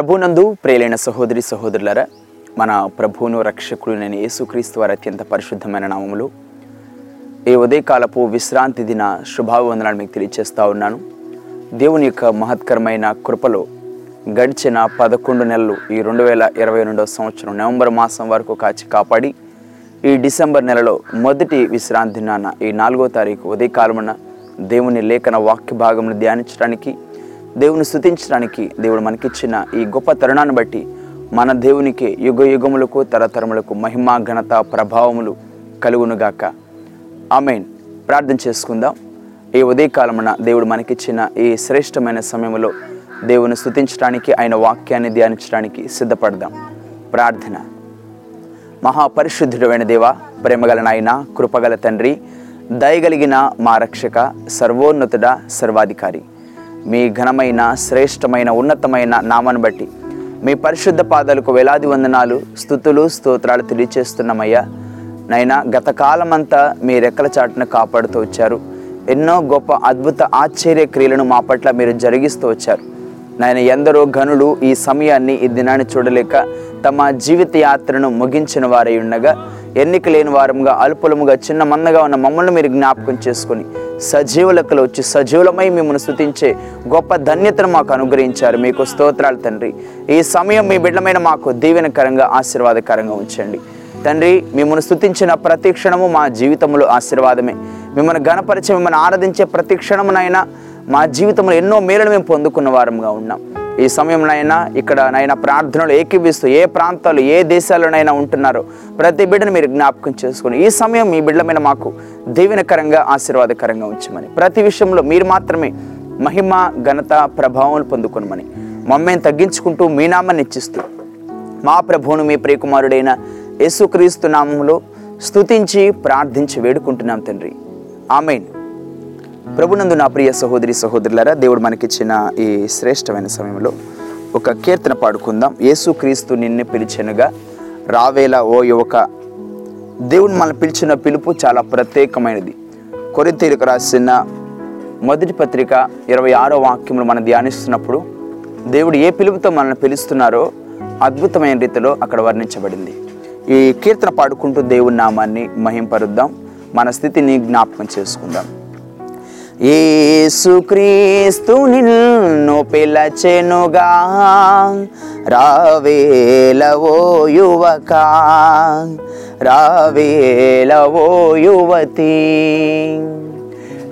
ప్రభునందు ప్రేలైన సహోదరి సహోదరులరా మన ప్రభువును రక్షకుడు నేను యేసుక్రీస్తు వారి అత్యంత పరిశుద్ధమైన నామములు. ఈ ఉదయకాలపు విశ్రాంతి దిన శుభావందనాలు మీకు తెలియజేస్తా ఉన్నాను. దేవుని యొక్క మహత్కరమైన కృపలో గడిచిన పదకొండు నెలలు ఈ రెండు వేల ఇరవై రెండవ సంవత్సరం నవంబర్ మాసం వరకు కాచి కాపాడి ఈ డిసెంబర్ నెలలో మొదటి విశ్రాంతి దినాన ఈ నాలుగో తారీఖు ఉదయకాలమున దేవుని లేఖన వాక్య భాగమును ధ్యానించడానికి దేవుని స్థుతించడానికి దేవుడు మనకిచ్చిన ఈ గొప్ప తరుణాన్ని బట్టి మన దేవునికి యుగ యుగములకు తరతరములకు మహిమ ఘనత ప్రభావములు కలుగునుగాక. ఆమెన్. ప్రార్థన చేసుకుందాం. ఈ ఉదయకాలమున దేవుడు మనకిచ్చిన ఈ శ్రేష్టమైన సమయంలో దేవుని స్థుతించడానికి ఆయన వాక్యాన్ని ధ్యానించడానికి సిద్ధపడదాం. ప్రార్థన. మహాపరిశుద్ధుడమైన దేవ ప్రేమగల నాయన కృపగల తండ్రి దయగలిగిన మా రక్షక సర్వోన్నతుడ సర్వాధికారి. మీ ఘనమైన శ్రేష్టమైన ఉన్నతమైన నామాన్ని బట్టి. మీ పరిశుద్ధ పాదాలకు వేలాది వందనాలు స్థుతులు స్తోత్రాలు తెలియచేస్తున్నామయ్యా. నైనా గత కాలమంతా మీ రెక్కల చాటును కాపాడుతూ వచ్చారు. ఎన్నో గొప్ప అద్భుత ఆశ్చర్య క్రియలను మా పట్ల మీరు జరిగిస్తూ వచ్చారు. నాయన ఎందరో ఘనులు ఈ సమయాన్ని ఈ దినాన్ని చూడలేక తమ జీవిత యాత్రను ముగించిన వారై ఉండగా ఎన్నిక లేని వారముగా అల్పులముగా చిన్న మందగా ఉన్న మమ్మల్ని మీరు జ్ఞాపకం చేసుకొని సజీవులకలు వచ్చి సజీవులమై మిమ్మల్ని స్థుతించే గొప్ప ధన్యతను మాకు అనుగ్రహించారు. మీకు స్తోత్రాలు తండ్రి. ఈ సమయం మీ బిడ్డమైన మాకు దీవెనకరంగా ఆశీర్వాదకరంగా ఉంచండి. తండ్రి మిమ్మల్ని స్థుతించిన ప్రతి క్షణము మా జీవితంలో ఆశీర్వాదమే. మిమ్మల్ని గణపరిచి మిమ్మల్ని ఆరాధించే ప్రతి క్షణమునైనా మా జీవితంలో ఎన్నో మేలను మేము పొందుకున్న వారంగా ఉన్నాం. ఈ సమయంలోనైనా ఇక్కడ నైనా ప్రార్థనలు ఏకీభిస్తూ ఏ ప్రాంతాలు ఏ దేశాల్లోనైనా ఉంటున్నారో ప్రతి బిడ్డను మీరు జ్ఞాపకం చేసుకుని ఈ సమయం మీ బిడ్డల మీద మాకు దీవెనకరంగా ఆశీర్వాదకరంగా ఉంచమని ప్రతి విషయంలో మీరు మాత్రమే మహిమ ఘనత ప్రభావం పొందుకునమని మమ్మల్ని తగ్గించుకుంటూ మీ నామాన్ని ఇచ్చిస్తూ మా ప్రభువును మీ ప్రియకుమారుడైన యేసుక్రీస్తు నామములో స్తుతించి ప్రార్థించి వేడుకుంటున్నాం తండ్రి. ఆమెను. ప్రభునందు నా ప్రియ సహోదరి సహోదరులారా దేవుడు మనకిచ్చిన ఈ శ్రేష్టమైన సమయంలో ఒక కీర్తన పాడుకుందాం. యేసుక్రీస్తు నిన్ను పిలిచెనుగా. రావేలా ఓ యువక దేవుడు మన పిలిచిన పిలుపు చాలా ప్రత్యేకమైనది. కొరింతీలకు రాసిన మొదటి పత్రిక ఇరవై ఆరో వాక్యములు మనం ధ్యానిస్తున్నప్పుడు దేవుడు ఏ పిలుపుతో మనల్ని పిలుస్తున్నారో అద్భుతమైన రీతిలో అక్కడ వర్ణించబడింది. ఈ కీర్తన పాడుకుంటూ దేవుని నామాన్ని మహింపరుద్దాం. మన స్థితిని జ్ఞాపకం చేసుకుందాం. ఏసుక్రీస్తు నిన్ను పిలచెనుగా రావేలవో యువక రావేలవో యువతి.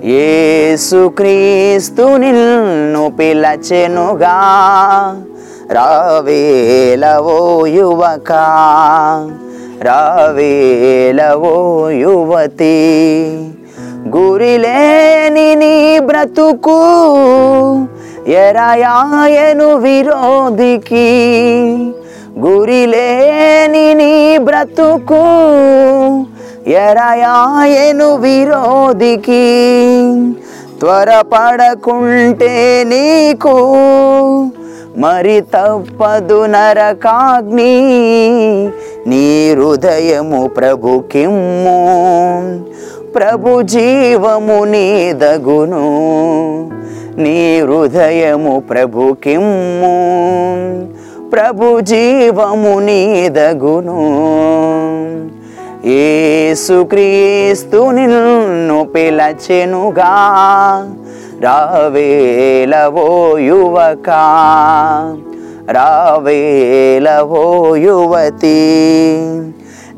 ఏసుక్రీస్తు నిన్ను పిలచెనుగా రావేలవో యువక రావేలవో యువతి. గురిలేని నీ బ్రతుకు ఎరయాయను విరోధికి. గురిలేని నీ బ్రతుకు ఎరయాయను విరోధికి. త్వరపడకుంటే నీకు మరి తప్పదు నరకాగ్ని. నీ హృదయము ప్రభుకిమ్ము. ప్రభు జీవము నీదగును. నీ హృదయము ప్రభుకిమ్ము. ప్రభు జీవము నీదగును. ఏసుక్రీస్తు నిన్ను పిలచెనుగా. రావేలవో యువక. రావేలవో యువతి.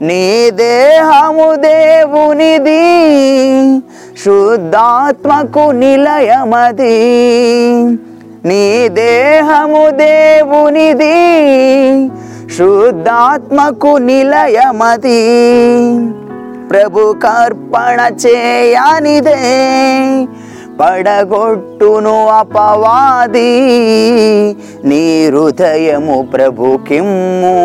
నీ దేహము దేవునిది శుద్ధాత్మకు నిలయమది. నీ దేహము దేవునిది శుద్ధాత్మకు నిలయమది. ప్రభు కర్పణ చేయనిదే పడగొట్టును అపవాది. నీ హృదయము ప్రభుకిమ్ము.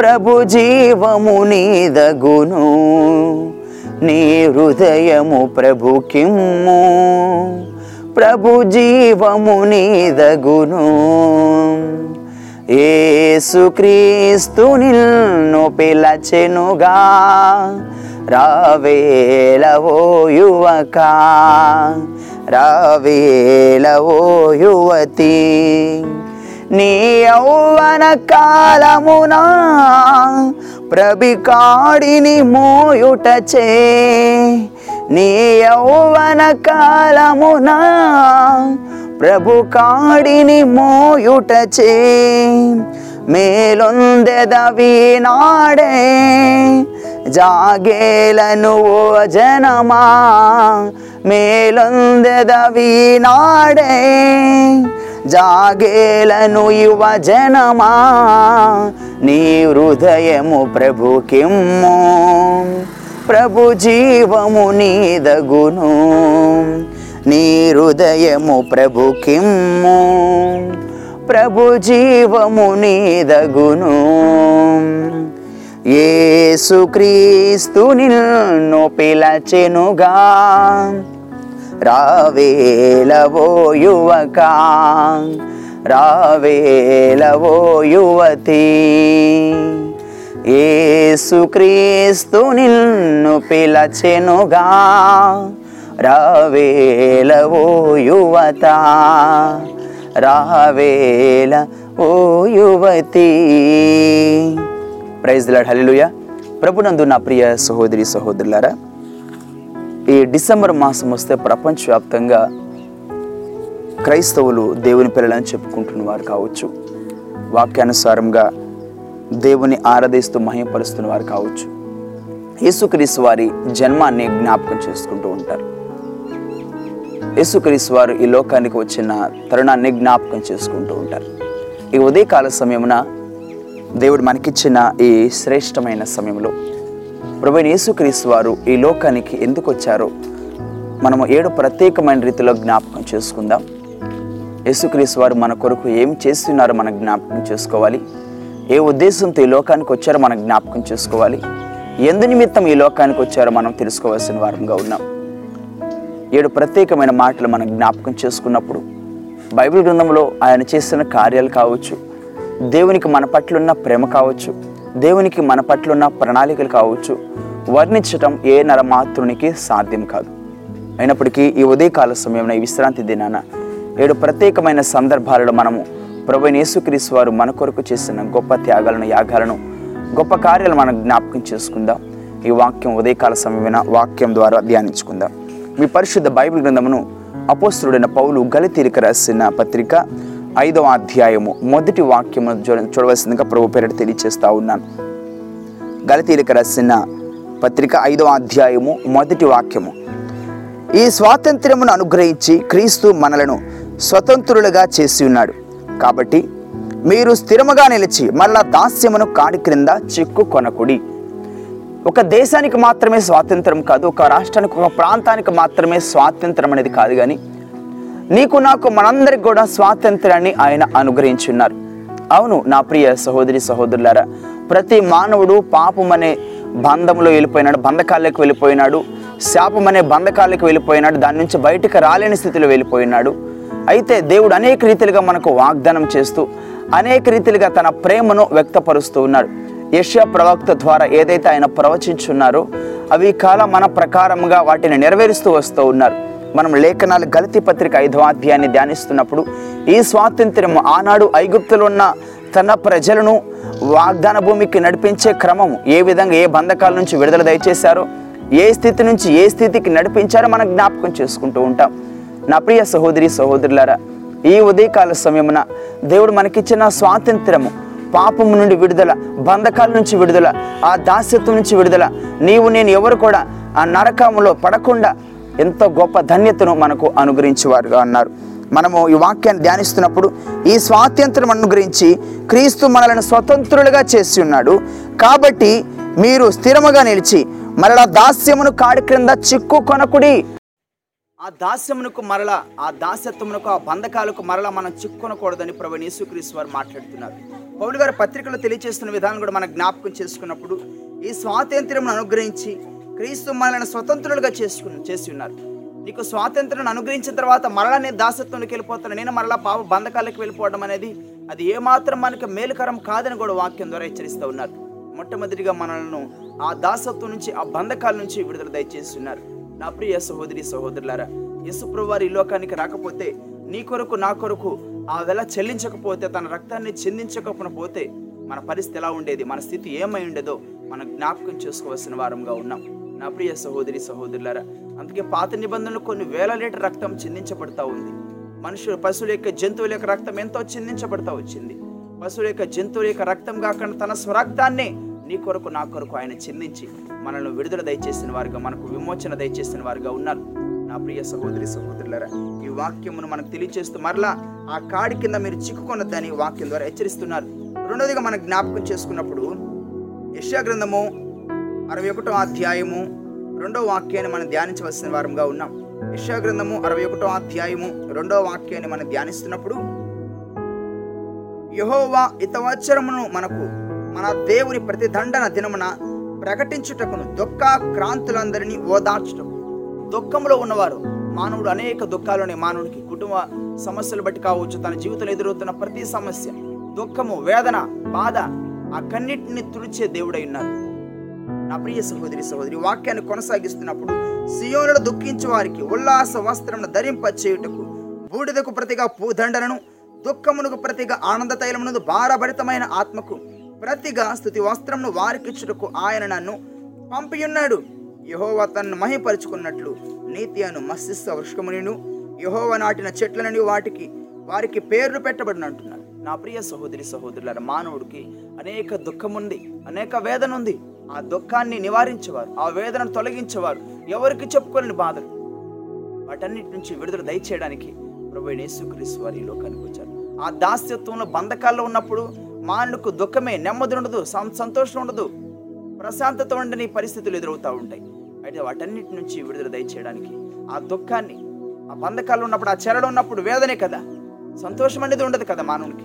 ప్రభు జీవము నీదగును. నీ హృదయము ప్రభుకిమ్ము. ప్రభు జీవము నీదగును. ఏసుక్రీస్తు నిల్ను పిలచెనుగా. రావేలవో యువక. రావేలవో యువతి. నీ యౌవన కాలమునా ప్రభికాడిని మోయుటచే. నీ యౌవన కాలమునా ప్రభు కాడిని మోయుటచే. మేలొందెదవి నాడే జాగేలను ఓ జనమా. మేలొందెదవి నాడే జాగేలను యువ జనమా నీ హృదయము ప్రభు కిమ్ము ప్రభు జీవము నీదగును నీ హృదయము ప్రభు కిమ్ము ప్రభు జీవము నీదగును ఏసుక్రీస్తు నిన్ను పిలచెనుగా. రావేలవో యువక రావేలవో యువతి. ఏసుక్రీస్తు నిన్ను పిలచెనుగా రావేలవో యువత రావేల ఓ యువతి. Praise lord hallelujah. ప్రభునందు నా ప్రియ సహోదరి సహోదరులారా ఈ డిసెంబర్ మాసం వస్తే ప్రపంచవ్యాప్తంగా క్రైస్తవులు దేవుని పిల్లలని చెప్పుకుంటున్న వారు కావచ్చు. వాక్యానుసారంగా దేవుని ఆరాధిస్తూ మహిమపరుస్తున్న వారు కావచ్చు. యేసుక్రీస్తు వారి జన్మాన్ని జ్ఞాపకం చేసుకుంటూ ఉంటారు. యేసుక్రీస్తు వారు ఈ లోకానికి వచ్చిన తరుణాన్ని జ్ఞాపకం చేసుకుంటూ ఉంటారు. ఈ ఉదయకాల సమయమున దేవుడు మనకిచ్చిన ఈ శ్రేష్టమైన సమయంలో ప్రభు యేసుక్రీస్తు వారు ఈ లోకానికి ఎందుకు వచ్చారో మనము ఏడు ప్రత్యేకమైన రీతిలో జ్ఞాపకం చేసుకుందాం. యేసుక్రీస్తు వారు మన కొరకు ఏం చేస్తున్నారో మనం జ్ఞాపకం చేసుకోవాలి. ఏ ఉద్దేశంతో ఈ లోకానికి వచ్చారో మనం జ్ఞాపకం చేసుకోవాలి. ఎందు నిమిత్తం ఈ లోకానికి వచ్చారో మనం తెలుసుకోవాల్సిన వారంగా ఉన్నాం. ఏడు ప్రత్యేకమైన మాటలు మనం జ్ఞాపకం చేసుకున్నప్పుడు బైబిల్ గ్రంథంలో ఆయన చేసిన కార్యాలు కావచ్చు దేవునికి మన పట్ల ఉన్న ప్రేమ కావచ్చు దేవునికి మన పట్ల ఉన్న ప్రణాళికలు కావచ్చు. వర్ణించటం ఏ నరమాతృనికి సాధ్యం కాదు. అయినప్పటికీ ఈ ఉదయకాల సమయంలో ఈ విశ్రాంతి దినాన ఏడు ప్రత్యేకమైన సందర్భాలలో మనము ప్రభు యేసుక్రీస్తు వారు మన కొరకు చేసిన గొప్ప త్యాగాలను యాగాలను గొప్ప కార్యాలు మనం జ్ఞాపకం చేసుకుందాం. ఈ వాక్యం ఉదయకాల సమయమైన వాక్యం ద్వారా ధ్యానించుకుందాం. మీ పరిశుద్ధ బైబిల్ గ్రంథమును అపోస్తుడైన పౌలు గలితీరిక రాసిన పత్రిక ఐదవ అధ్యాయము. మొదటి వాక్యము చూడ- చూడవలసిందిగా ప్రభు పేరిట తెలియచేస్తా ఉన్నాను. గలతీలకు రాసిన పత్రిక ఐదవ అధ్యాయము మొదటి వాక్యము. ఈ స్వాతంత్ర్యమును అనుగ్రహించి క్రీస్తు మనలను స్వతంత్రులుగా చేసి ఉన్నాడు. కాబట్టి మీరు స్థిరముగా నిలిచి మళ్ళా దాస్యమును కాడి క్రింద చిక్కు కొనకుడి. ఒక దేశానికి మాత్రమే స్వాతంత్రం కాదు ఒక రాష్ట్రానికి ఒక ప్రాంతానికి మాత్రమే స్వాతంత్రం అనేది కాదు కానీ నీకు నాకు మనందరికి కూడా స్వాతంత్రాన్ని ఆయన అనుగ్రహించున్నారు. అవును నా ప్రియ సహోదరి సహోదరులారా ప్రతి మానవుడు పాపం అనే బంధంలో వెళ్ళిపోయినాడు బంధకాలకు వెళ్ళిపోయినాడు శాపం అనే బంధకాలకు వెళ్ళిపోయినాడు దాని నుంచి బయటకు రాలేని స్థితిలో వెళ్ళిపోయినాడు. అయితే దేవుడు అనేక రీతిలుగా మనకు వాగ్దానం చేస్తూ అనేక రీతిలుగా తన ప్రేమను వ్యక్తపరుస్తూ ఉన్నాడు. యష్యా ప్రవక్త ద్వారా ఏదైతే ఆయన ప్రవచించున్నారో అవి కాల కాలం మన ప్రకారముగా వాటిని నెరవేరుస్తూ వస్తూ ఉన్నారు. మనం లేఖనాలు గలతి పత్రిక ఐదవ అధ్యాయాన్ని ధ్యానిస్తున్నప్పుడు ఈ స్వాతంత్ర్యం ఆనాడు ఐగుప్తులో ఉన్న తన ప్రజలను వాగ్దాన భూమికి నడిపించే క్రమం ఏ విధంగా ఏ బంధకాల నుంచి విడుదల దయచేశారో ఏ స్థితి నుంచి ఏ స్థితికి నడిపించారో మనం జ్ఞాపకం చేసుకుంటూ ఉంటాం. నా ప్రియ సహోదరి సహోదరులారా ఈ ఉదయకాల సమయమున దేవుడు మనకిచ్చిన స్వాతంత్రము పాపము నుండి విడుదల బంధకాల నుంచి విడుదల ఆ దాస్యత్వం నుంచి విడుదల నీవు నేను ఎవరు కూడా ఆ నరకములో పడకుండా ఎంతో గొప్ప ధన్యతను మనకు అనుగ్రహించేవారుగా అన్నారు. మనము ఈ వాక్యాన్ని ధ్యానిస్తున్నప్పుడు ఈ స్వాతంత్రం అనుగ్రహించి క్రీస్తు మనలను స్వతంత్రులుగా చేసి ఉన్నాడు. కాబట్టి మీరు స్థిరముగా నిలిచి మరలా దాస్యమును కాడి క్రింద చిక్కు కొనకుడి. ఆ దాస్యమునకు మరల ఆ దాస్యత్వమునకు ఆ బంధకాలకు మరల మనం చిక్కునకూడదని ప్రభు యేసుక్రీస్తు వారు మాట్లాడుతున్నారు. పౌలు గారు పత్రికలో తెలియజేస్తున్న విధానం కూడా మనం జ్ఞాపకం చేసుకున్నప్పుడు ఈ స్వాతంత్ర్యమును అనుగ్రహించి క్రీస్తు మనల్ని స్వతంత్రులుగా చేసుకుని చేసి ఉన్నారు. నీకు స్వాతంత్రం అనుగ్రహించిన తర్వాత మరలా నేను దాసత్వంలోకి వెళ్ళిపోతాను. నేను మరలా పాప బంధకాలకు వెళ్ళిపోవడం అనేది అది ఏమాత్రం మనకి మేలుకరం కాదని కూడా వాక్యం ద్వారా హెచ్చరిస్తూ ఉన్నారు. మొట్టమొదటిగా మనల్ని ఆ దాసత్వం నుంచి ఆ బంధకాల నుంచి విడుదల దయచేస్తున్నారు నా ప్రియ సహోదరి సహోదరులారా యేసుప్రభు ఈ లోకానికి రాకపోతే నీ కొరకు నా కొరకు ఆ వెల చెల్లించకపోతే తన రక్తాన్ని చెందించకపోతే మన పరిస్థితి ఎలా ఉండేది? మన స్థితి ఏమై ఉండేదో మనం జ్ఞాపకం చేసుకోవాల్సిన వారంగా ఉన్నాం. నా ప్రియ సహోదరి సహోదరులారా అందుకే పాత నిబంధనలు కొన్ని వేల లీటర్ రక్తం చిందించబడతా ఉంది. మనుషులు పశువుల యొక్క జంతువుల యొక్క రక్తం ఎంతో చిందించబడతా వచ్చింది. పశువుల యొక్క జంతువుల యొక్క రక్తం కాకుండా తన స్వరక్తాన్నే నీ కొరకు నా కొరకు ఆయన చిందించి మనల్ని విడుదల దయచేసిన వారుగా మనకు విమోచన దయచేసిన వారుగా ఉన్నారు. నా ప్రియ సహోదరి సహోదరులరా ఈ వాక్యమును మనకు తెలియజేస్తూ మరలా ఆ కాడి కింద మీరు చిక్కుకొనద్దని వాక్యం ద్వారా హెచ్చరిస్తున్నారు. రెండోదిగా మనం జ్ఞాపకం చేసుకున్నప్పుడు యశా గ్రంథము అరవై ఒకటో అధ్యాయము రెండో వాక్యాన్ని మనం ధ్యానించవలసిన వారంగా ఉన్నాం. యశా గ్రంథము అరవై ఒకటో అధ్యాయము రెండో వాక్యాన్ని మనం ధ్యానిస్తున్నప్పుడు యహోవా ఇతవచ్చరమును మనకు మన దేవుని ప్రతిదండన దినమున ప్రకటించుటకును దుఃఖ క్రాంతులందరినీ ఓదార్చుటకు దుఃఖంలో ఉన్నవారు మానవుడు అనేక దుఃఖాలు మానవుడికి కుటుంబ సమస్యలు బట్టి కావచ్చు తన జీవితంలో ఎదురవుతున్న ప్రతి సమస్య దుఃఖము వేదన బాధ ఆ కన్నిటిని తుడిచే దేవుడై ఉన్నారు. నా ప్రియ సహోదరి సహోదరి వాక్యాన్ని కొనసాగిస్తున్నప్పుడు సియోనులు దుఃఖించు వారికి ఉల్లాస వస్త్రమును ధరింప చేయుటకు బూడిదకు ప్రతిగా పూదండలను దుఃఖమునకు ప్రతిగా ఆనంద తైలమునకు భారభరితమైన ఆత్మకు ప్రతిగా స్థుతి వస్త్రమును వారికిచ్చుటకు ఆయన నన్ను పంపియున్నాడు. యహోవ తన్ను మహిపరుచుకున్నట్లు నీతి అను మత్స్య వృషకమునిను యహోవ నాటిన చెట్లనని వాటికి వారికి పేర్లు పెట్టబడిన అంటున్నాడు. నా ప్రియ సహోదరి సహోదరుల మానవుడికి అనేక దుఃఖం ఉంది అనేక వేదన ఉంది ఆ దుఃఖాన్ని నివారించేవారు ఆ వేదనను తొలగించేవారు. ఎవరికి చెప్పుకోలేని బాధలు. వాటన్నిటి నుంచి విడుదల దయచేయడానికి ప్రభు యేసుక్రీస్తు వారు ఈ లోకానికి వచ్చారు. ఆ దాస్యత్వంలో బంధకాల్లో ఉన్నప్పుడు మానవులకు దుఃఖమే నెమ్మది ఉండదు సంతోషం ఉండదు. ప్రశాంతత ఉండని పరిస్థితులు ఎదురవుతూ ఉంటాయి. అయితే వాటన్నిటి నుంచి విడుదల దయచేయడానికి ఆ దుఃఖాన్ని ఆ బంధకాలు ఉన్నప్పుడు ఆ చెరడు ఉన్నప్పుడు వేదనే కదా. సంతోషం అనేది ఉండదు కదా మానవునికి.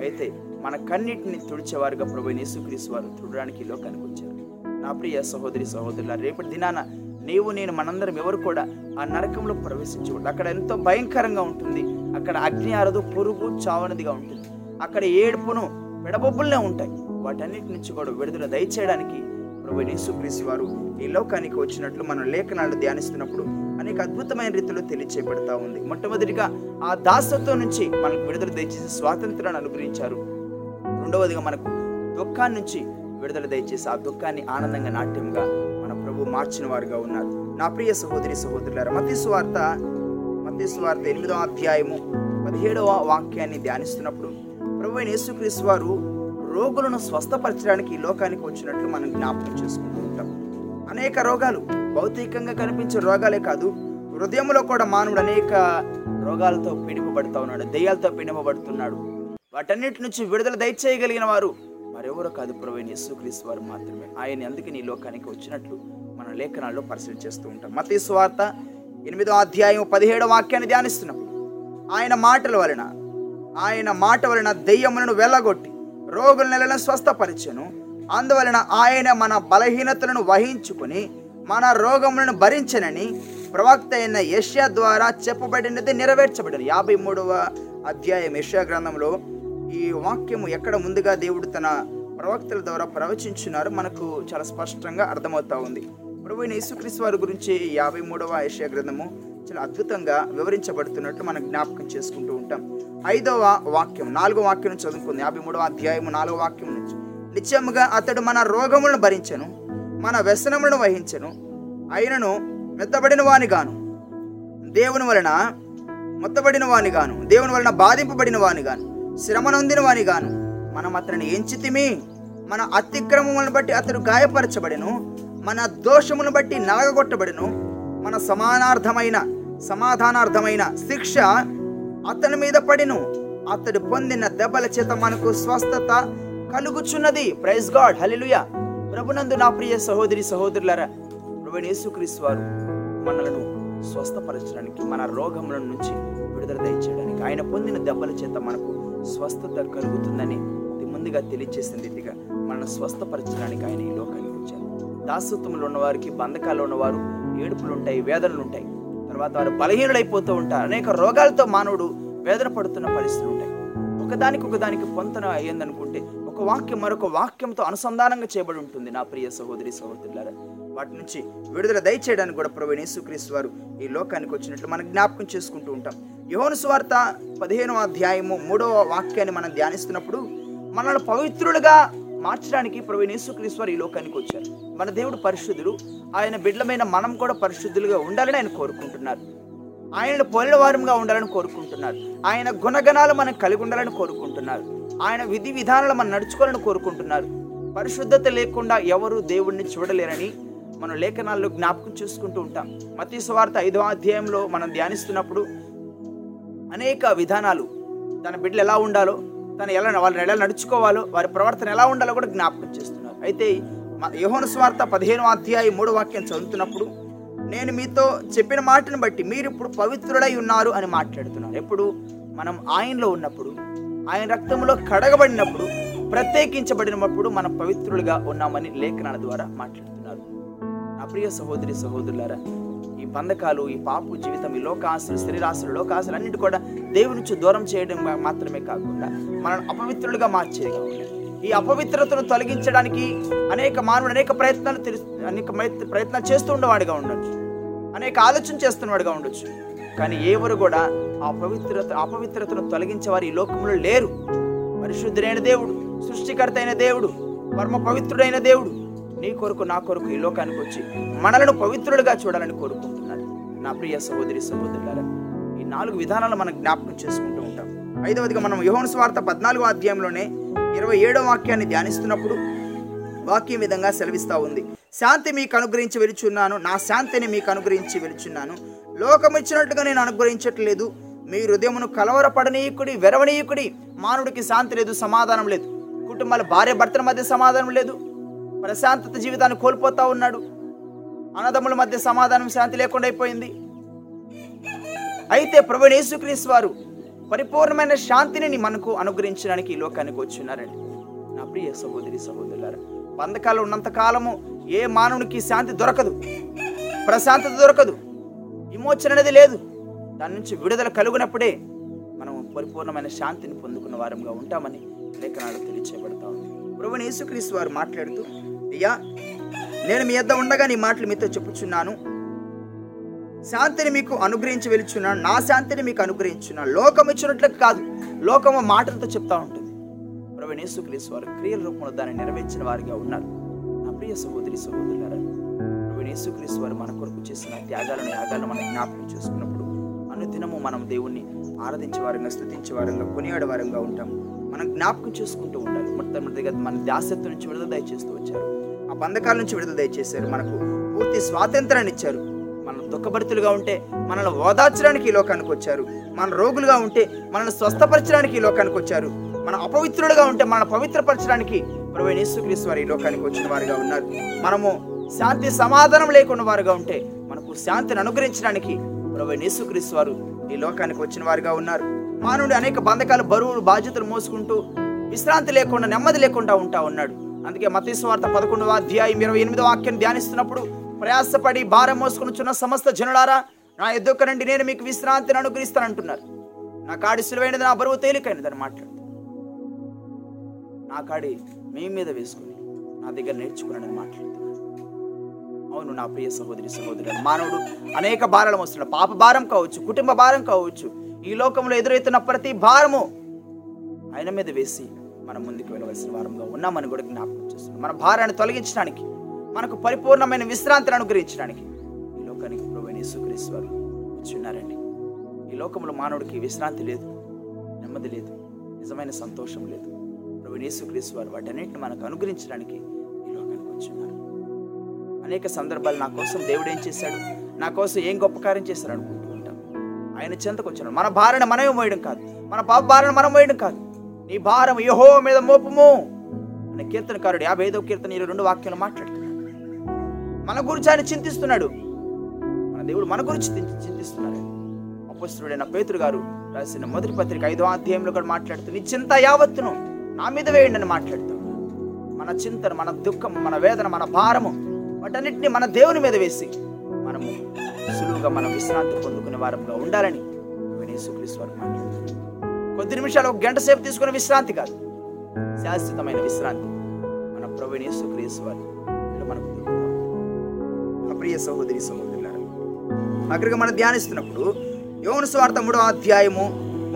అయితే మన కన్నిటిని తుడిచేవారుగా ప్రభు యేసుక్రీస్తు వారు తుడడానికి లోకానికి వచ్చారు. నా ప్రియ సహోదరి సహోదరుల రేపటి దినాన నీవు నేను మనందరం ఎవరు కూడా ఆ నరకంలో ప్రవేశించకూడదు. అక్కడ ఎంతో భయంకరంగా ఉంటుంది. అక్కడ అగ్ని అరదు పురుగు చావనదిగా ఉంటుంది. అక్కడ ఏడుపును పెడబొబ్బులనే ఉంటాయి. వాటన్నిటి నుంచి కూడా విడుదల దయచేయడానికి ప్రభు యేసుక్రీస్తు వారు ఈ లోకానికి వచ్చినట్లు మనం లేఖనాలు ధ్యానిస్తున్నప్పుడు అనేక అద్భుతమైన రీతిలో తెలియచేయబడతా ఉంది. మొట్టమొదటిగా ఆ దాసత్వం నుంచి మనకు విడుదల దయచేసి స్వాతంత్రాన్ని అనుగ్రహించారు. రెండవదిగా మనకు దుఃఖాన్ని నుంచి విడుదల దయచేసి ఆ దుఃఖాన్ని ఆనందంగా నాట్యంగా మన ప్రభు మార్చిన వారుగా ఉన్నారు. నా ప్రియ సహోదరి సహోదరులారా మతీ మతీశ్వార్త మతీ సువార్త ఎనిమిదవ అధ్యాయము పదిహేడవ వాక్యాన్ని ధ్యానిస్తున్నప్పుడు ప్రభు అయిన యేసుక్రీస్తు వారు రోగులను స్వస్థపరచడానికి ఈ లోకానికి వచ్చినట్లు మనం జ్ఞాపకం చేసుకుంటూ ఉంటాం. అనేక రోగాలు భౌతికంగా కనిపించే రోగాలే కాదు హృదయంలో కూడా మానవుడు అనేక రోగాలతో పీడిపబడుతూ ఉన్నాడు దెయ్యాలతో పీడిపబడుతున్నాడు. వాటన్నిటి నుంచి విడుదల దయచేయగలిగిన వారు మరెవరో కాదు ప్రవీణ్ యేసుక్రీస్తు వారు మాత్రమే. ఆయన అందుకే నీ లోకానికి వచ్చినట్లు మన లేఖనాల్లో పరిశీలన చేస్తూ ఉంటాం. మతీ స్వార్త ఎనిమిదో అధ్యాయం పదిహేడో వాక్యాన్ని ధ్యానిస్తున్నాం. ఆయన మాటల వలన ఆయన మాట వలన దెయ్యములను వెళ్ళగొట్టి రోగుల నెలను స్వస్థపరిచను. అందువలన ఆయన మన బలహీనతలను వహించుకొని మన రోగములను భరించనని ప్రవక్త అయిన యష్యా ద్వారా చెప్పబడినది నెరవేర్చబడింది యాభై మూడవ అధ్యాయం యష్యా గ్రంథంలో ఈ వాక్యము ఎక్కడ ముందుగా దేవుడు తన ప్రవక్తల ద్వారా ప్రవచించున్నారు మనకు చాలా స్పష్టంగా అర్థమవుతా ఉంది. ప్రభు యేసుక్రీస్తు వారి గురించి యాభై మూడవ ఏషియా గ్రంథము చాలా అద్భుతంగా వివరించబడుతున్నట్టు మనం జ్ఞాపకం చేసుకుంటూ ఉంటాం. ఐదవ వాక్యం నాలుగో వాక్యం నుంచి చదువుకుంది. యాభై మూడవ అధ్యాయము నాలుగో వాక్యం నుంచి. నిత్యముగా అతడు మన రోగములను భరించను మన వ్యసనములను వహించను అయినను మెత్తబడిన వానిగాను దేవుని వలన మొత్తబడిన వాని గాను దేవుని వలన బాధింపబడిన వాని శ్రమనొందిన శ్రమ గాను మనం అతనిని ఎంచితిమి. మన అతిక్రమములను బట్టి అతడు గాయపరచబడెను. మన దోషములను బట్టి నలగగొట్టబడెను. మన సమానార్థమైన సమాధానార్థమైన శిక్ష అతని మీద పడిను. అతడు పొందిన దెబ్బల చేత మనకు స్వస్థత కలుగుచున్నది. Praise God. హలిలుయ ప్రభునందు నా ప్రియ సహోదరి సహోదరులరా ప్రభు యేసుక్రీస్తు వారు మనలను స్వస్థపరచడానికి మన రోగముల నుంచి విడుదల దయచేయడానికి ఆయన పొందిన దెబ్బల చేత మనకు స్వస్థత కలుగుతుందని ఇది ముందుగా తెలియజేసిన రీతిగా మనల్ని స్వస్థపరచడానికి ఆయన ఈ లోకానికి వచ్చారు. దాసత్వంలో ఉన్నవారికి బంధకాలు ఉన్నవారు ఏడుపులు ఉంటాయి వేదనలు ఉంటాయి తర్వాత వారు బలహీనులైపోతూ ఉంటారు. అనేక రోగాలతో మానవుడు వేదన పడుతున్న పరిస్థితులు ఉంటాయి. ఒకదానికి ఒకదానికి పొంతన అయ్యిందనుకుంటే ఒక వాక్యం మరొక వాక్యంతో అనుసంధానంగా చేయబడి ఉంటుంది. నా ప్రియ సహోదరి సహోదరులారా వాటి నుంచి విడుదల దయచేయడానికి కూడా ప్రభు యేసుక్రీస్తు వారు ఈ లోకానికి వచ్చినట్లు మనం జ్ఞాపకం చేసుకుంటూ ఉంటాం. యోహను సువార్త పదిహేనవ అధ్యాయము మూడవ వాక్యాన్ని మనం ధ్యానిస్తున్నప్పుడు మనల్ని పవిత్రులుగా మార్చడానికి ప్రవీణ్ యేసుక్రీశ్వర్ ఈ లోకానికి వచ్చారు. మన దేవుడు పరిశుద్ధుడు. ఆయన బిడ్డలమైన మనం కూడా పరిశుద్ధులుగా ఉండాలని ఆయన కోరుకుంటున్నారు. ఆయనను పోలినవారంగా ఉండాలని కోరుకుంటున్నారు. ఆయన గుణగణాలు మనం కలిగి ఉండాలని కోరుకుంటున్నారు. ఆయన విధి విధానాలు మనం నడుచుకోవాలని కోరుకుంటున్నారు. పరిశుద్ధత లేకుండా ఎవరు దేవుణ్ణి చూడలేరని మనం లేఖనాల్లో జ్ఞాపకం చేసుకుంటూ ఉంటాం. మతీ స్వార్థ ఐదో అధ్యాయంలో మనం ధ్యానిస్తున్నప్పుడు అనేక విధానాలు. తన బిడ్డలు ఎలా ఉండాలో తను ఎలా వాళ్ళని ఎలా నడుచుకోవాలో వారి ప్రవర్తన ఎలా ఉండాలో కూడా జ్ఞాపకం చేస్తున్నారు. అయితే యోహన స్వార్థ పదిహేను అధ్యాయం మూడు వాక్యం చదువుతున్నప్పుడు నేను మీతో చెప్పిన మాటను బట్టి మీరు ఇప్పుడు పవిత్రుడై ఉన్నారు అని మాట్లాడుతున్నారు. ఎప్పుడు? మనం ఆయనలో ఉన్నప్పుడు ఆయన రక్తంలో కడగబడినప్పుడు ప్రత్యేకించబడినప్పుడు మనం పవిత్రులుగా ఉన్నామని లేఖనాల ద్వారా మాట్లాడుతున్నారు. నా ప్రియ సహోదరి సహోదరులారా ఈ బంధకాలు ఈ పాపు జీవితం ఈ లోకాశలు శరీరాశలు లోకాశలు అన్నిటి కూడా దేవుని నుంచి దూరం చేయడం మాత్రమే కాకుండా మనల్ని అపవిత్రులుగా మార్చేదిగా ఈ అపవిత్రతను తొలగించడానికి అనేక మానవుడు అనేక ప్రయత్నాలు తెలుసు అనేక ప్రయత్నాలు చేస్తూ ఉండేవాడిగా ఉండొచ్చు. అనేక ఆలోచన చేస్తున్నవాడిగా ఉండొచ్చు. కానీ ఎవరు కూడా ఆ పవిత్రత అపవిత్రతను తొలగించేవారు ఈ లోకంలో లేరు. పరిశుద్ధుడైన దేవుడు సృష్టికర్త అయిన దేవుడు పరమ పవిత్రుడైన దేవుడు నీ కొరకు నా కొరకు ఈ లోకానికి వచ్చి మనలను పవిత్రులుగా చూడాలని కోరుకుంటున్నాడు నా ప్రియ సహోదరి సహోదరులారా ఈ నాలుగు విధానాలు మనం జ్ఞాపకం చేసుకుంటూ ఉంటాం. ఐదవదిగా మనం యోహన్ స్వార్థ పద్నాలుగో అధ్యాయంలోనే ఇరవై ఏడో వాక్యాన్ని ధ్యానిస్తున్నప్పుడు వాక్యం విధంగా సెలవిస్తూ ఉంది. శాంతి మీకు అనుగ్రహించి వెలుచున్నాను నా శాంతిని మీకు అనుగ్రహించి వెలుచున్నాను. లోకం ఇచ్చినట్టుగా నేను అనుగ్రహించట్లేదు. మీ హృదయమును కలవరపడనీయకుడి వెరవనీయకుడి మానవుడికి శాంతి లేదు సమాధానం లేదు. కుటుంబాల భార్య భర్తల మధ్య సమాధానం లేదు. ప్రశాంతత జీవితాన్ని కోల్పోతా ఉన్నాడు. అన్నదమ్ముల మధ్య సమాధానం శాంతి లేకుండా అయిపోయింది. అయితే ప్రభు యేసుక్రీస్తు వారు పరిపూర్ణమైన శాంతిని మనకు అనుగ్రహించడానికి ఈ లోకానికి వచ్చినారండి. నా ప్రియ సహోదరి సహోదరులారా బంధకాలు ఉన్నంత కాలము ఏ మానవునికి శాంతి దొరకదు. ప్రశాంతత దొరకదు. విమోచన అనేది లేదు. దాని నుంచి విడుదల కలుగునప్పుడే మనం పరిపూర్ణమైన శాంతిని పొందుకున్న వారంగా ఉంటామని లేఖనాలు తెలియచేయబడతా ఉంది. ప్రభుని యేసుక్రీస్తు వారు మాట్లాడుతూ అయ్యా నేను మీ యొద్ద ఉండగా నీ మాటలు మీతో చెప్పుచున్నాను. శాంతిని మీకు అనుగ్రహించి వెలుచున్నాను. నా శాంతిని మీకు అనుగ్రహించున్నాను. లోకం ఇచ్చినట్లకు కాదు లోకము మాటలతో చెప్తా ఉంటుంది. ప్రభు యేసుక్రీస్తు వారు క్రియల రూపంలో దాన్ని నెరవేర్చిన వారిగా ఉన్నారు. నా ప్రియ సహోదరి సహోదరులారా ప్రభు యేసుక్రీస్తు వారు మన కొరకు చేసిన త్యాగాలను యాగాలను మనం జ్ఞాపకం చేసుకున్నప్పుడు అనుదినము మనం దేవుణ్ణి ఆరాధించే వారంగా స్థుతించే వారంగా కొనియాడే వారంగా ఉంటాం మనం జ్ఞాపకం చేసుకుంటూ ఉండాలి. మొట్టమొదటిగా మన దాసత్వం నుంచి విడుదల దయచేస్తూ వచ్చారు. ఆ బంధకాల నుంచి విడుదల దయచేశారు. మనకు పూర్తి స్వాతంత్రాన్ని ఇచ్చారు. మనం దుఃఖభరితులుగా ఉంటే మనల్ని ఓదార్చడానికి ఈ లోకానికి వచ్చారు. మన రోగులుగా ఉంటే మనల్ని స్వస్థపరచడానికి ఈ లోకానికి వచ్చారు. మన అపవిత్రులుగా ఉంటే మనల్ని పవిత్రపరచడానికి ప్రభు యేసుక్రీస్తు వారు ఈ లోకానికి వచ్చిన వారుగా ఉన్నారు. మనము శాంతి సమాధానం లేకుండా వారుగా ఉంటే మనకు శాంతిని అనుగ్రహించడానికి ప్రభు యేసుక్రీస్తు వారు ఈ లోకానికి వచ్చిన వారుగా ఉన్నారు. మానవుడు అనేక బంధకాలు బరువులు బాధ్యతలు మోసుకుంటూ విశ్రాంతి లేకుండా నెమ్మది లేకుండా ఉంటా ఉన్నాడు. అందుకే మతీశ్వార్త పదకొండవ అధ్యాయం ఇరవై ఎనిమిదో వాక్యం ధ్యానిస్తున్నప్పుడు ప్రయాసపడి భారం మోసుకునిచున్న సమస్త జనులారా నా ఎద్దుక నుండి నేను మీకు విశ్రాంతిని అనుగ్రహిస్తానంటున్నారు. నా కాడి సులువైనది నా బరువు తేలికైనది అని మాట్లాడు. నా కాడి మీ మీద వేసుకుని నా దగ్గర నేర్చుకున్నాడని మాట్లాడుతున్నాను అవును నా ప్రియ సహోదరి సహోదరు మానవుడు అనేక భారాలు మోస్తున్నాడు. పాప భారం కావచ్చు కుటుంబ భారం కావచ్చు ఈ లోకంలో ఎదురవుతున్న ప్రతి భారము ఆయన మీద వేసి మనం ముందుకు వెళ్ళవలసిన వారంగా ఉన్నామని కూడా జ్ఞాపకం చేస్తున్నాం. మన భారాన్ని తొలగించడానికి మనకు పరిపూర్ణమైన విశ్రాంతిని అనుగ్రహించడానికి ఈ లోకానికి ప్రభు యేసుక్రీస్తు వచ్చి ఉన్నారండి. ఈ లోకంలో మానవుడికి విశ్రాంతి లేదు నెమ్మది లేదు నిజమైన సంతోషం లేదు. ప్రభు యేసుక్రీస్తు వారు వాటన్నిటిని మనకు అనుగ్రహించడానికి ఈ లోకానికి వచ్చి ఉన్నారు. అనేక సందర్భాలు నా కోసం దేవుడు ఏం చేశాడు? నా కోసం ఏం గొప్ప కార్యం చేశాడు ఆయన చెంతకు వచ్చినాడు మన భారణ మనమే మోయడం కాదు. మన పాప భారణ మనం మోయడం కాదు. నీ భారం యహో మీద మోపము. అనే కీర్తనకారుడు యాభై ఐదో కీర్తన ఇరవై రెండు వాక్యాలు మాట్లాడుతున్నాడు. మన గురించి ఆయన చింతిస్తున్నాడు. మన దేవుడు మన గురించి చింతి- చింతిస్తున్నాడు. అపస్తుడైన పేతురు గారు రాసిన మొదటి పత్రిక ఐదో అధ్యాయంలో కూడా మాట్లాడుతూ నీ చింత యావత్తును నా మీద వేయండి అని మాట్లాడుతూ మన చింతను మన దుఃఖం మన వేదన మన భారము వాటన్నిటిని మన దేవుని మీద వేసి మనము సులువుగా మనం విశ్రాంతి పొందుకునే వారంగా ఉండాలని యేసుక్రీస్తు వారు మాట్లాడుతున్నారు కొద్ది నిమిషాలు ఒక గంట సేపు తీసుకునే విశ్రాంతి కాదు. శాశ్వతమైన విశ్రాంతి మన ప్రవీణ యేసుక్రీస్తు వారు మనకు ప్రియ సహోదరి సహోదరులారా అక్కడికి మనం ధ్యానిస్తున్నప్పుడు యోన స్వార్థ మూడో అధ్యాయము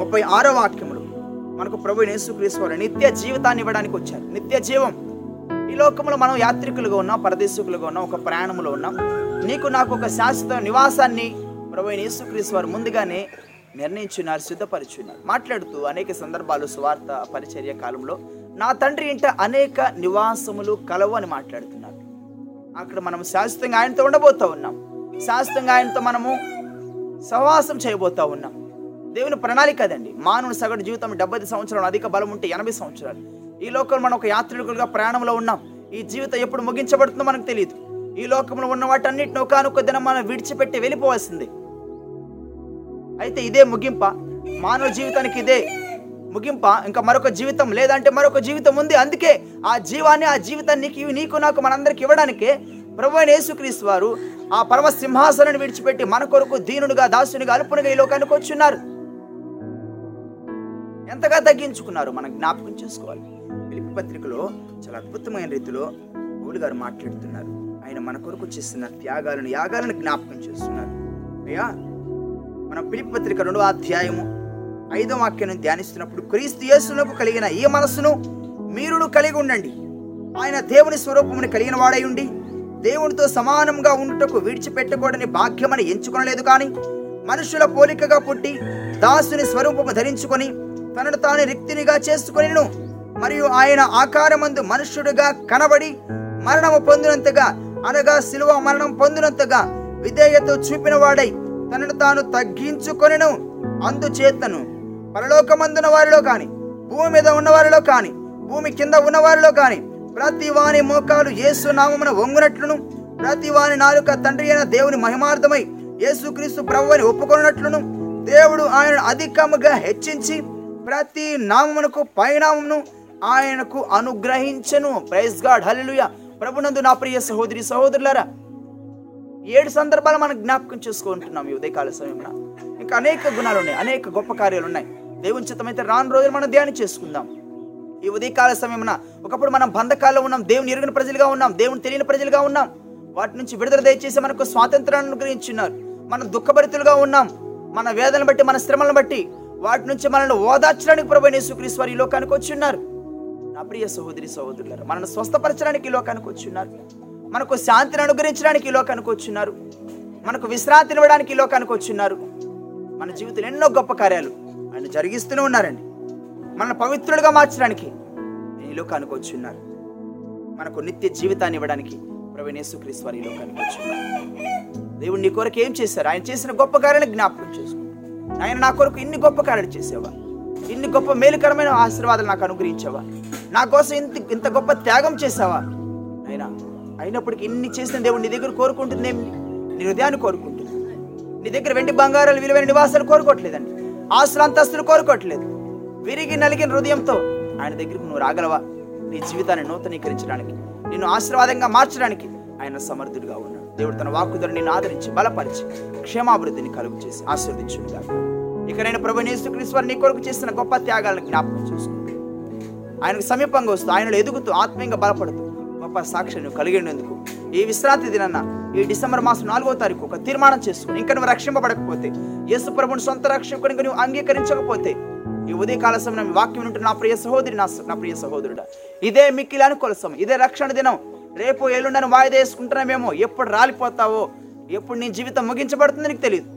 ముప్పై ఆరో వాక్యములు మనకు ప్రభు యేసుక్రీస్తు వారు నిత్య జీవితాన్ని ఇవ్వడానికి వచ్చారు. నిత్య జీవం. ఈ లోకంలో మనం యాత్రికులుగా ఉన్నాం పరదేశికులుగా ఉన్నాం ఒక ప్రయాణంలో ఉన్నాం. నీకు నాకు ఒక శాశ్వత నివాసాన్ని ప్రభు యేసుక్రీస్తు వారు ముందుగానే నిర్ణయించున్నారు సిద్ధపరిచున్నారు. మాట్లాడుతూ అనేక సందర్భాలు స్వార్థ పరిచర్య కాలంలో నా తండ్రి ఇంట అనేక నివాసములు కలవు అని మాట్లాడుతున్నారు. అక్కడ మనం శాశ్వతంగా ఆయనతో ఉండబోతూ ఉన్నాం. శాశ్వతంగా ఆయనతో మనము సహవాసం చేయబోతా ఉన్నాం. దేవుని ప్రణాళిక అదండి. మానవుని సగటు జీవితం డెబ్బై సంవత్సరాలు అధిక బలం ఉంటే ఎనభై సంవత్సరాలు. ఈ లోకంలో మనం ఒక యాత్రికులుగా ప్రయాణంలో ఉన్నాం. ఈ జీవితం ఎప్పుడు ముగించబడుతుందో మనకు తెలియదు ఈ లోకంలో ఉన్న వాటన్నిటిని ఒకనొక దినం మనం విడిచిపెట్టి వెళ్ళిపోవాల్సిందే. అయితే ఇదే ముగింప? మానవ జీవితానికి ఇదే ముగింప? ఇంకా మరొక జీవితం లేదంటే మరొక జీవితం ఉంది. అందుకే ఆ జీవాన్ని ఆ జీవితాన్ని నీకు నాకు మనందరికి ఇవ్వడానికే ప్రభు అయిన యేసుక్రీస్తు వారు ఆ పరమ సింహాసనాన్ని విడిచిపెట్టి మన కొరకు దీనునిగా దాసునిగా అల్పునిగా ఈ లోకానికి వచ్చున్నారు ఎంతగా తగ్గించుకున్నారు? మనం జ్ఞాపకం చేసుకోవాలి. పిలిపి పత్రికలో చాలా అద్భుతమైన రీతిలో పౌలు గారు మాట్లాడుతున్నారు. ఆయన మన కొరకు చేస్తున్న త్యాగాలను యాగాలను జ్ఞాపకం చేస్తున్నారు అయ్యా మన పిలిపత్రిక రెండవ అధ్యాయము ఐదో వాక్యాన్ని ధ్యానిస్తున్నప్పుడు క్రీస్తు యేసునకు కలిగిన ఈ మనస్సును మీరును కలిగి ఉండండి. ఆయన దేవుని స్వరూపముని కలిగిన వాడై ఉండి దేవునితో సమానంగా ఉండుటకు విడిచిపెట్టకూడని భాగ్యమని ఎంచుకొనలేదు కానీ మనుషుల పోలికగా పుట్టి దాసుని స్వరూపము ధరించుకొని తనను తాను రిక్తినిగా చేసుకునిను మరియు ఆయన ఆకారమందు మనుష్యుడిగా కనబడి మరణము పొందినంతగా అనగా శిలువ మరణం పొందినంతగా విధేయత చూపిన వాడై తనను తాను తగ్గించుకొనిను. అందుచేతను పరలోకమందున వారిలో కాని భూమి మీద ఉన్నవారిలో కానీ కాని భూమి కింద ఉన్నవారిలో కానీ కాని ప్రతి వాని మోకాలు యేసు నామమున వంగునట్లును ప్రతి వాని నాలుక తండ్రి అయిన దేవుని మహిమార్థమై యేసుక్రీస్తు ప్రభువని ఒప్పుకొనట్లును దేవుడు ఆయనను అధికముగా హెచ్చించి ప్రతి నామమునకు పైనామమును ఆయనకు అనుగ్రహించెను. ప్రైజ్ గాడ్ హల్లెలూయా ప్రభునందు నా ప్రియ సహోదరి సహోదరులారా ఏడు సందర్భాలు మనం జ్ఞాపకం చేసుకుంటున్నాం ఈ ఉదయకాల సమయంలో. ఇంకా అనేక గుణాలు ఉన్నాయి అనేక గొప్ప కార్యాలు ఉన్నాయి. దేవుని చిత్తమైతే రాను రోజులు మనం ధ్యానం చేసుకుందాం. ఈ ఉదయకాల సమయమున ఒకప్పుడు మనం బంధకాల్లో ఉన్నాం దేవుని ఎరుగిన ప్రజలుగా ఉన్నాం దేవుని తెలియని ప్రజలుగా ఉన్నాం. వాటి నుంచి విడుదల దయచేసి మనకు స్వాతంత్రాన్ని అనుగ్రహించున్నారు మనం దుఃఖభరితులుగా ఉన్నాం మన వేదనను బట్టి మన శ్రమలను బట్టి వాటి నుంచి మనల్ని ఓదార్చడానికి ప్రభు యేసుక్రీస్తు ఈ లోకానికి వచ్చి ఉన్నారు నా ప్రియ సహోదరి సహోదరులారు మనను స్వస్థపరచడానికి ఈ లోకానికి వచ్చి ఉన్నారు మనకు శాంతిని అనుగ్రహించడానికి ఈ లోకానికి వచ్చున్నారు మనకు విశ్రాంతిని ఇవ్వడానికి ఈ లోకానికి వచ్చున్నారు మన జీవితంలో ఎన్నో గొప్ప కార్యాలు ఆయన జరిగిస్తూనే ఉన్నారండి. మనల్ని పవిత్రులుగా మార్చడానికి ఈ లోకానికి వచ్చున్నారు మనకు నిత్య జీవితాన్ని ఇవ్వడానికి ప్రవీణేశ్వరీశ్వర ఈ లోకానికి వచ్చున్నారు దేవుడు నీ కొరకు ఏం చేశారు? ఆయన చేసిన గొప్ప కార్యాలను జ్ఞాపకం చేసుకో. ఆయన నా కొరకు ఇన్ని గొప్ప కార్యాలు చేసావా? ఇన్ని గొప్ప మేలుకరమైన ఆశీర్వాదాలు నాకు అనుగ్రహించావా? నా కోసం ఇంత ఇంత గొప్ప త్యాగం చేసావా అయినా అయినప్పటికీ ఇన్ని చేసిన దేవుడు నీ దగ్గర కోరుకుంటుంది ఏమి? నీ హృదయాన్ని కోరుకుంటుంది. నీ దగ్గర వెండి బంగారాలు విలువైన నివాసాలు కోరుకోవట్లేదండి. ఆస్తులు అంతస్తులు కోరుకోవట్లేదు. విరిగి నలిగిన హృదయంతో ఆయన దగ్గరికి నువ్వు రాగలవా? నీ జీవితాన్ని నూతనీకరించడానికి నిన్ను ఆశీర్వాదంగా మార్చడానికి ఆయన సమర్థుడిగా ఉన్నాడు. దేవుడు తన వాక్కుధర నిన్ను ఆదరించి బలపరిచి క్షేమాభివృద్ధిని కలుగు చేసి ఆశీర్వదించుడుగా ఇక నేను ప్రభు యేసుక్రీశ్వరు నీ కొరకు చేసిన గొప్ప త్యాగాలను జ్ఞాపకం చేసుకుంటూ ఆయనకు సమీపంగా వస్తూ ఆయనలో ఎదుగుతూ ఆత్మీయంగా బలపడుతూ గొప్ప సాక్షి నువ్వు కలిగినందుకు ఈ విశ్రాంతి దినన్న ఈ డిసెంబర్ మాసం నాలుగో తారీఖు ఒక తీర్మానం చేసుకుని ఇంకా నువ్వు రక్షింపబడకపోతే యేసు ప్రభుని సొంత రక్షకునిగా నువ్వు అంగీకరించకపోతే ఈ ఉదయకాల సమయం వాక్యం ఉంటున్న నా ప్రియ సహోదరి నా నా ప్రియ సహోదరుడా ఇదే మిక్కిలి అనుకూల సమయం ఇదే రక్షణ దినం. రేపు ఎల్లుండని వాయిదా వేసుకుంటున్నామేమో ఎప్పుడు రాలిపోతావో ఎప్పుడు నీ జీవితం ముగించబడుతుందో నీకు తెలియదు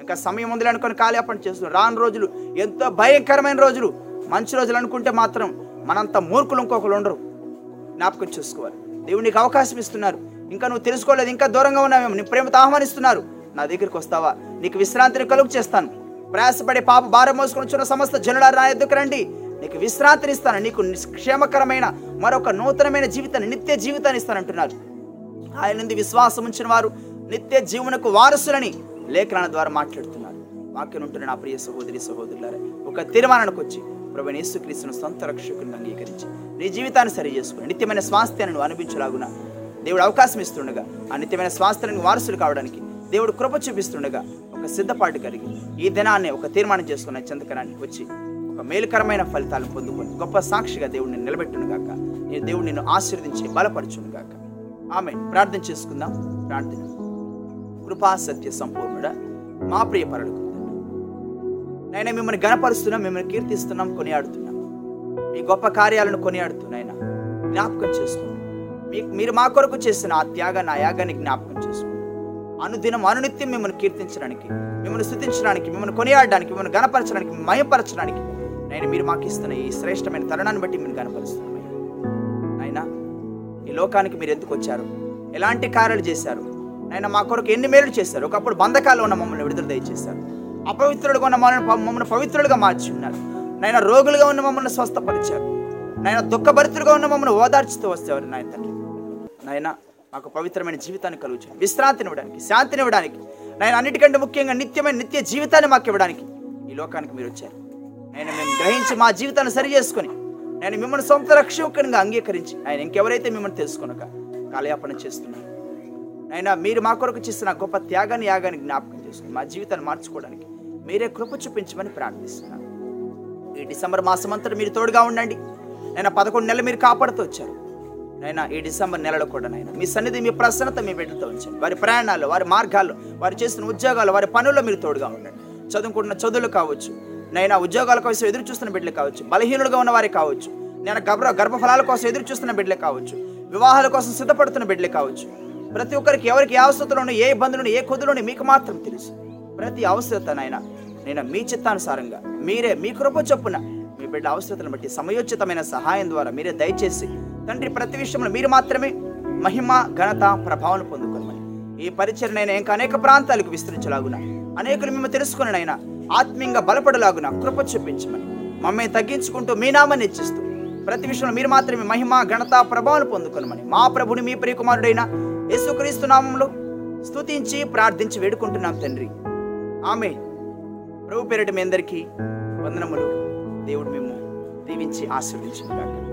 ఇంకా సమయం ఉందిలే అనుకొని కాలేపని చేస్తున్నాం రాను రోజులు ఎంతో భయంకరమైన రోజులు. మంచి రోజులు అనుకుంటే మాత్రం మనంత మూర్ఖులు ఇంకొకరు ఉండరు. జ్ఞాపకం చేసుకోవాలి. దేవుడు నీకు అవకాశం ఇస్తున్నారు. ఇంకా నువ్వు తెలుసుకోలేదు ఇంకా దూరంగా ఉన్నావేమో నీ ప్రేమతో ఆహ్వానిస్తున్నారు. నా దగ్గరికి వస్తావా? నీకు విశ్రాంతిని కలుగు చేస్తాను. ప్రయాసపడే పాప భారం మోసుకొని వచ్చిన సమస్త జనుల నా ఎద్దుకు రండి. నీకు విశ్రాంతిని ఇస్తాను. నీకు క్షేమకరమైన మరొక నూతనమైన జీవితాన్ని నిత్య జీవితాన్ని ఇస్తానంటున్నారు ఆయన నుండి విశ్వాసం ఉంచిన వారు నిత్య జీవనకు వారసులని లేఖనాల ద్వారా మాట్లాడుతున్నారు. వాక్యం ఉంటున్న నా ప్రియ సహోదరి సహోదరులారా ఒక తీర్మానానికి వచ్చి ప్రభు యేసుక్రీస్తును సొంత రక్షకుని అంగీకరించి నీ జీవితాన్ని సరి చేసుకుని నిత్యమైన స్వాస్థ్యాన్ని నువ్వు అనిపించలాగున దేవుడు అవకాశం ఇస్తుండగా ఆ నిత్యమైన స్వాస్థ్యానికి వారసులు కావడానికి దేవుడు కృప చూపిస్తుండగా ఒక సిద్ధపాటు కలిగి ఈ దినాన్ని ఒక తీర్మానం చేసుకున్న చెంతకరానికి వచ్చి ఒక మేలుకరమైన ఫలితాలను పొందుకొని గొప్ప సాక్షిగా దేవుడిని నిలబెట్టును గాక నేను దేవుడు నిన్ను ఆశీర్వదించి బలపరచును గాక ఆమె ప్రార్థన చేసుకుందాం. ప్రార్థన. కృపా సత్య సంపూర్ణుడ మా ప్రియ పరులకు నైనా మిమ్మల్ని గణపరుస్తున్నాం మిమ్మల్ని కీర్తిస్తున్నాం కొనియాడుతున్నాం. మీ గొప్ప కార్యాలను కొనియాడుతున్నాయినా జ్ఞాపకం చేసుకోండి. మీకు మీరు మా కొరకు చేసిన ఆ త్యాగాన్ని ఆ యాగాన్ని జ్ఞాపకం చేసుకోండి. అనుదినం అనునిత్యం మిమ్మల్ని కీర్తించడానికి మిమ్మల్ని స్థుతించడానికి మిమ్మల్ని కొనియాడడానికి మిమ్మల్ని గణపరచడానికి మయపరచడానికి నేను మీరు మాకు ఇస్తున్న ఈ శ్రేష్టమైన తరుణాన్ని బట్టి మిమ్మల్ని గనపరుస్తున్నాం అయినా ఈ లోకానికి మీరు ఎందుకు వచ్చారు? ఎలాంటి కార్యాలు చేశారు? ఆయన మా కొరకు ఎన్ని మేలు చేశారు? ఒకప్పుడు బంధకాలు ఉన్న మమ్మల్ని విడుదల దయచేశారు. అపవిత్రుడుగా ఉన్న మమ్మల్ని మమ్మల్ని పవిత్రులుగా మార్చి ఉన్నారు నాయన రోగులుగా ఉన్న మమ్మల్ని స్వస్థపరిచారు. నాయన దుఃఖభరితులుగా ఉన్న మమ్మల్ని ఓదార్చుతూ వస్తేవారు నాయన తండ్రి. నాయన మాకు పవిత్రమైన జీవితాన్ని కలుగుతుంది విశ్రాంతిని ఇవ్వడానికి శాంతిని ఇవ్వడానికి నాయన అన్నిటికంటే ముఖ్యంగా నిత్యమైన నిత్య జీవితాన్ని మాకు ఇవ్వడానికి ఈ లోకానికి మీరు వచ్చారు. నేను మేము గ్రహించి మా జీవితాన్ని సరి చేసుకొని నేను మిమ్మల్ని సొంత రక్షకునిగా అంగీకరించి ఆయన ఇంకెవరైతే మిమ్మల్ని తెలుసుకునక కాలయాపన చేస్తున్నాను అయినా మీరు మా కొరకు చేసిన గొప్ప త్యాగాన్ని యాగాన్ని జ్ఞాపకం చేసుకుని మా జీవితాన్ని మార్చుకోవడానికి మీరే కృప చూపించమని ప్రార్థిస్తున్నాను. ఈ డిసెంబర్ మాసం అంతా మీరు తోడుగా ఉండండి. నేను పదకొండు నెలలు మీరు కాపాడుతూ వచ్చారు. నైనా ఈ డిసెంబర్ నెలలో కూడా నైనా మీ సన్నిధి మీ ప్రసన్నత మీ బిడ్డతో ఉంచండి. వారి ప్రయాణాలు వారి మార్గాలు వారు చేస్తున్న ఉద్యోగాలు వారి పనుల్లో మీరు తోడుగా ఉండండి. చదువుకుంటున్న చదువులు కావచ్చు నైనా ఉద్యోగాల కోసం ఎదురు చూస్తున్న బిడ్డలు కావచ్చు బలహీనులుగా ఉన్న వారే కావచ్చు నేను గర్భ గర్భఫలాల కోసం ఎదురు చూస్తున్న బిడ్డలు కావచ్చు వివాహాల కోసం సిద్ధపడుతున్న బిడ్డలు కావచ్చు ప్రతి ఒక్కరికి ఎవరికి ఏ అవసరతలోనూ ఏ ఇబ్బందులను ఏ కొద్దులోనూ మీకు మాత్రం తెలుసు. ప్రతి అవసరత నాయన నేను మీ చిత్తానుసారంగా మీరే మీ కృప చొప్పున మీ బిడ్డ అవసరతను బట్టి సమయోచితమైన సహాయం ద్వారా మీరే దయచేసి తండ్రి ప్రతి విషయంలో మీరు మాత్రమే మహిమ ఘనత ప్రభావం పొందుకోమని. ఈ పరిచయనైనా ఇంకా అనేక ప్రాంతాలకు విస్తరించలాగున అనేకులు మేము తెలుసుకునైనా ఆత్మీయంగా బలపడలాగున కృప చూపించమని మమ్మల్ని తగ్గించుకుంటూ మీ నామాన్ని ఇచ్చిస్తూ ప్రతి విషయంలో మీరు మాత్రమే మహిమ ఘనత ప్రభావం పొందుకొనమని మా ప్రభుని మీ ప్రియకుమారుడైన యేసుక్రీస్తు నామంలో స్తుతించి ప్రార్థించి వేడుకుంటున్నాం తండ్రి. ఆమె ప్రభు పేరిట మీ అందరికీ వందనములు. దేవుడు మేము దీవించి ఆశీర్వదించుగాక